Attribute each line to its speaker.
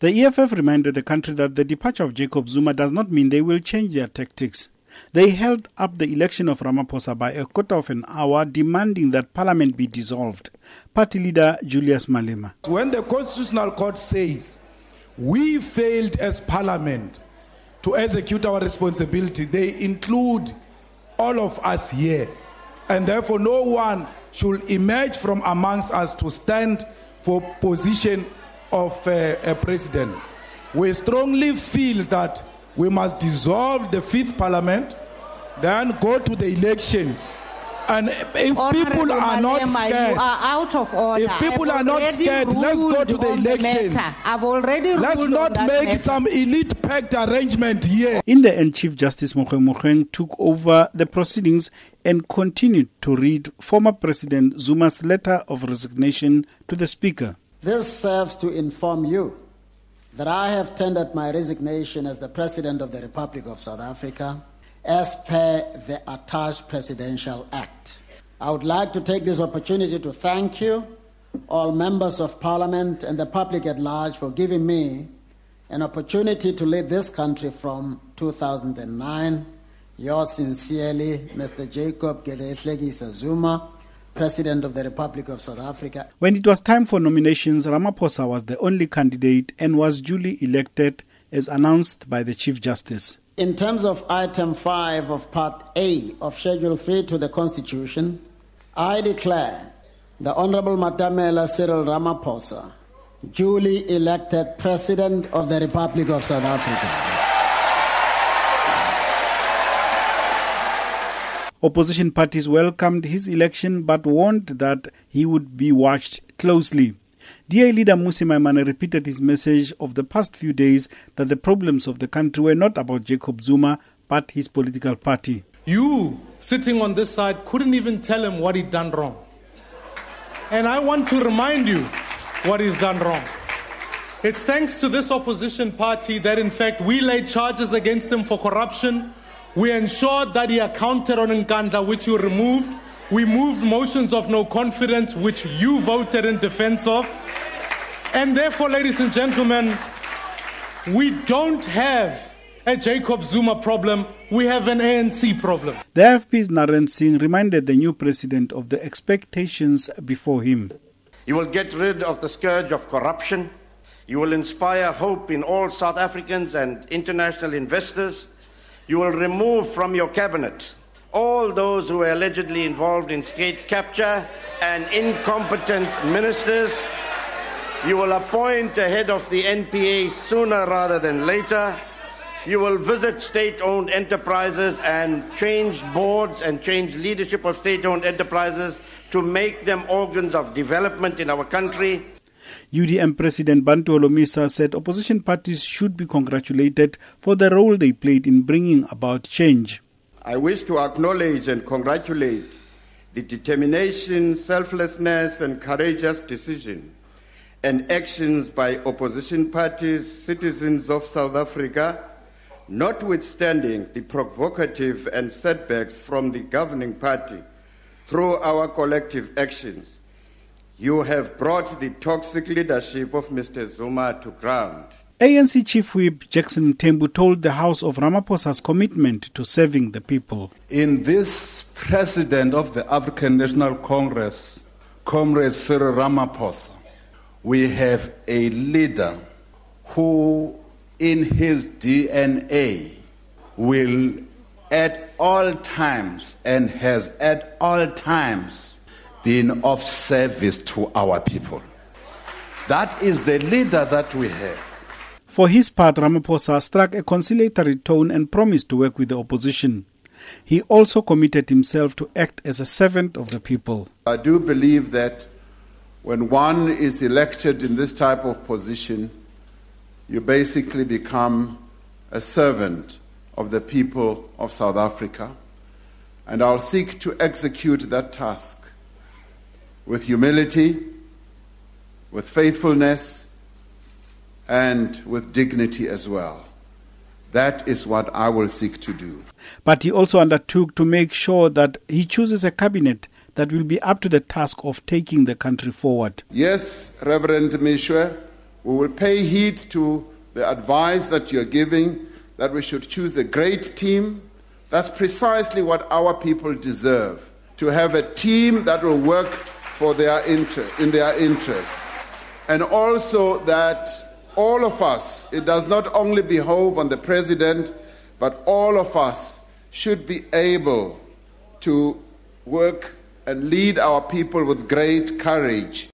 Speaker 1: The EFF reminded the country that the departure of Jacob Zuma does not mean they will change their tactics. They held up the election of Ramaphosa by a quarter of an hour, demanding that parliament be dissolved. Party leader Julius Malema.
Speaker 2: When the Constitutional Court says we failed as parliament to execute our responsibility, they include all of us here. And therefore, no one should emerge from amongst us to stand for position of uh, a president. We strongly feel that we must dissolve the fifth parliament, then go to the elections. And if
Speaker 3: Honorable
Speaker 2: people are not
Speaker 3: Malema,
Speaker 2: scared,
Speaker 3: You are out of order.
Speaker 2: If people are not scared, let's go to the
Speaker 3: on
Speaker 2: elections.
Speaker 3: matter. I've already
Speaker 2: let's not
Speaker 3: that
Speaker 2: make
Speaker 3: matter.
Speaker 2: some elite pact arrangement here.
Speaker 1: In the end, Chief Justice Mogoeng Mogoeng took over the proceedings and continued to read former President Zuma's letter of resignation to the Speaker.
Speaker 4: This serves to inform you that I have tendered my resignation as the President of the Republic of South Africa as per the attached Presidential Act. I would like to take this opportunity to thank you, all members of Parliament, and the public at large for giving me an opportunity to lead this country from 2009. Yours sincerely, Mr. Jacob Gedleyihlekisa Zuma, President of the Republic of South Africa.
Speaker 1: When it was time for nominations, Ramaphosa was the only candidate and was duly elected as announced by the Chief Justice.
Speaker 4: In terms of item 5 of part A of schedule 3 to the Constitution, I declare the Honorable Matamela Cyril Ramaphosa duly elected President of the Republic of South Africa.
Speaker 1: Opposition parties welcomed his election but warned that he would be watched closely. DA leader Mmusi Maimane repeated his message of the past few days that the problems of the country were not about Jacob Zuma but his political party.
Speaker 5: You, sitting on this side, couldn't even tell him what he'd done wrong. And I want to remind you what he's done wrong. It's thanks to this opposition party that, in fact, we laid charges against him for corruption. We ensured that he accounted on Nkandla, which you removed. We moved motions of no confidence, which you voted in defense of. And therefore, ladies and gentlemen, we don't have a Jacob Zuma problem, we have an ANC problem.
Speaker 1: The FP's Narend Singh reminded the new president of the expectations before him.
Speaker 6: You will get rid of the scourge of corruption. You will inspire hope in all South Africans and international investors. You will remove from your cabinet all those who are allegedly involved in state capture and incompetent ministers. You will appoint a head of the NPA sooner rather than later. You will visit state owned enterprises and change boards and change leadership of state owned enterprises to make them organs of development in our country.
Speaker 1: UDM President Bantu Holomisa said opposition parties should be congratulated for the role they played in bringing about change.
Speaker 7: I wish to acknowledge and congratulate the determination, selflessness, and courageous decision and actions by opposition parties, citizens of South Africa, notwithstanding the provocative and setbacks from the governing party through our collective actions. You have brought the toxic leadership of Mr. Zuma to ground.
Speaker 1: ANC Chief Whip Jackson Mthembu told the House of Ramaphosa's commitment to serving the people.
Speaker 8: In this president of the African National Congress, Comrade Cyril Ramaphosa, we have a leader who, in his DNA, will at all times and has at all times been of service to our people. That is the leader that we have.
Speaker 1: For his part, Ramaphosa struck a conciliatory tone and promised to work with the opposition. He also committed himself to act as a servant of the people.
Speaker 9: I do believe that when one is elected in this type of position, you basically become a servant of the people of South Africa. And I'll seek to execute that task with humility, with faithfulness, and with dignity as well. That is what I will seek to do.
Speaker 1: But he also undertook to make sure that he chooses a cabinet that will be up to the task of taking the country forward.
Speaker 9: Yes, Reverend Meshoe, We will pay heed to the advice that you're giving that we should choose a great team. That's precisely what our people deserve to have a team that will work for their interest, in their interests. And also that all of us, it does not only behove on the president, but all of us should be able to work and lead our people with great courage.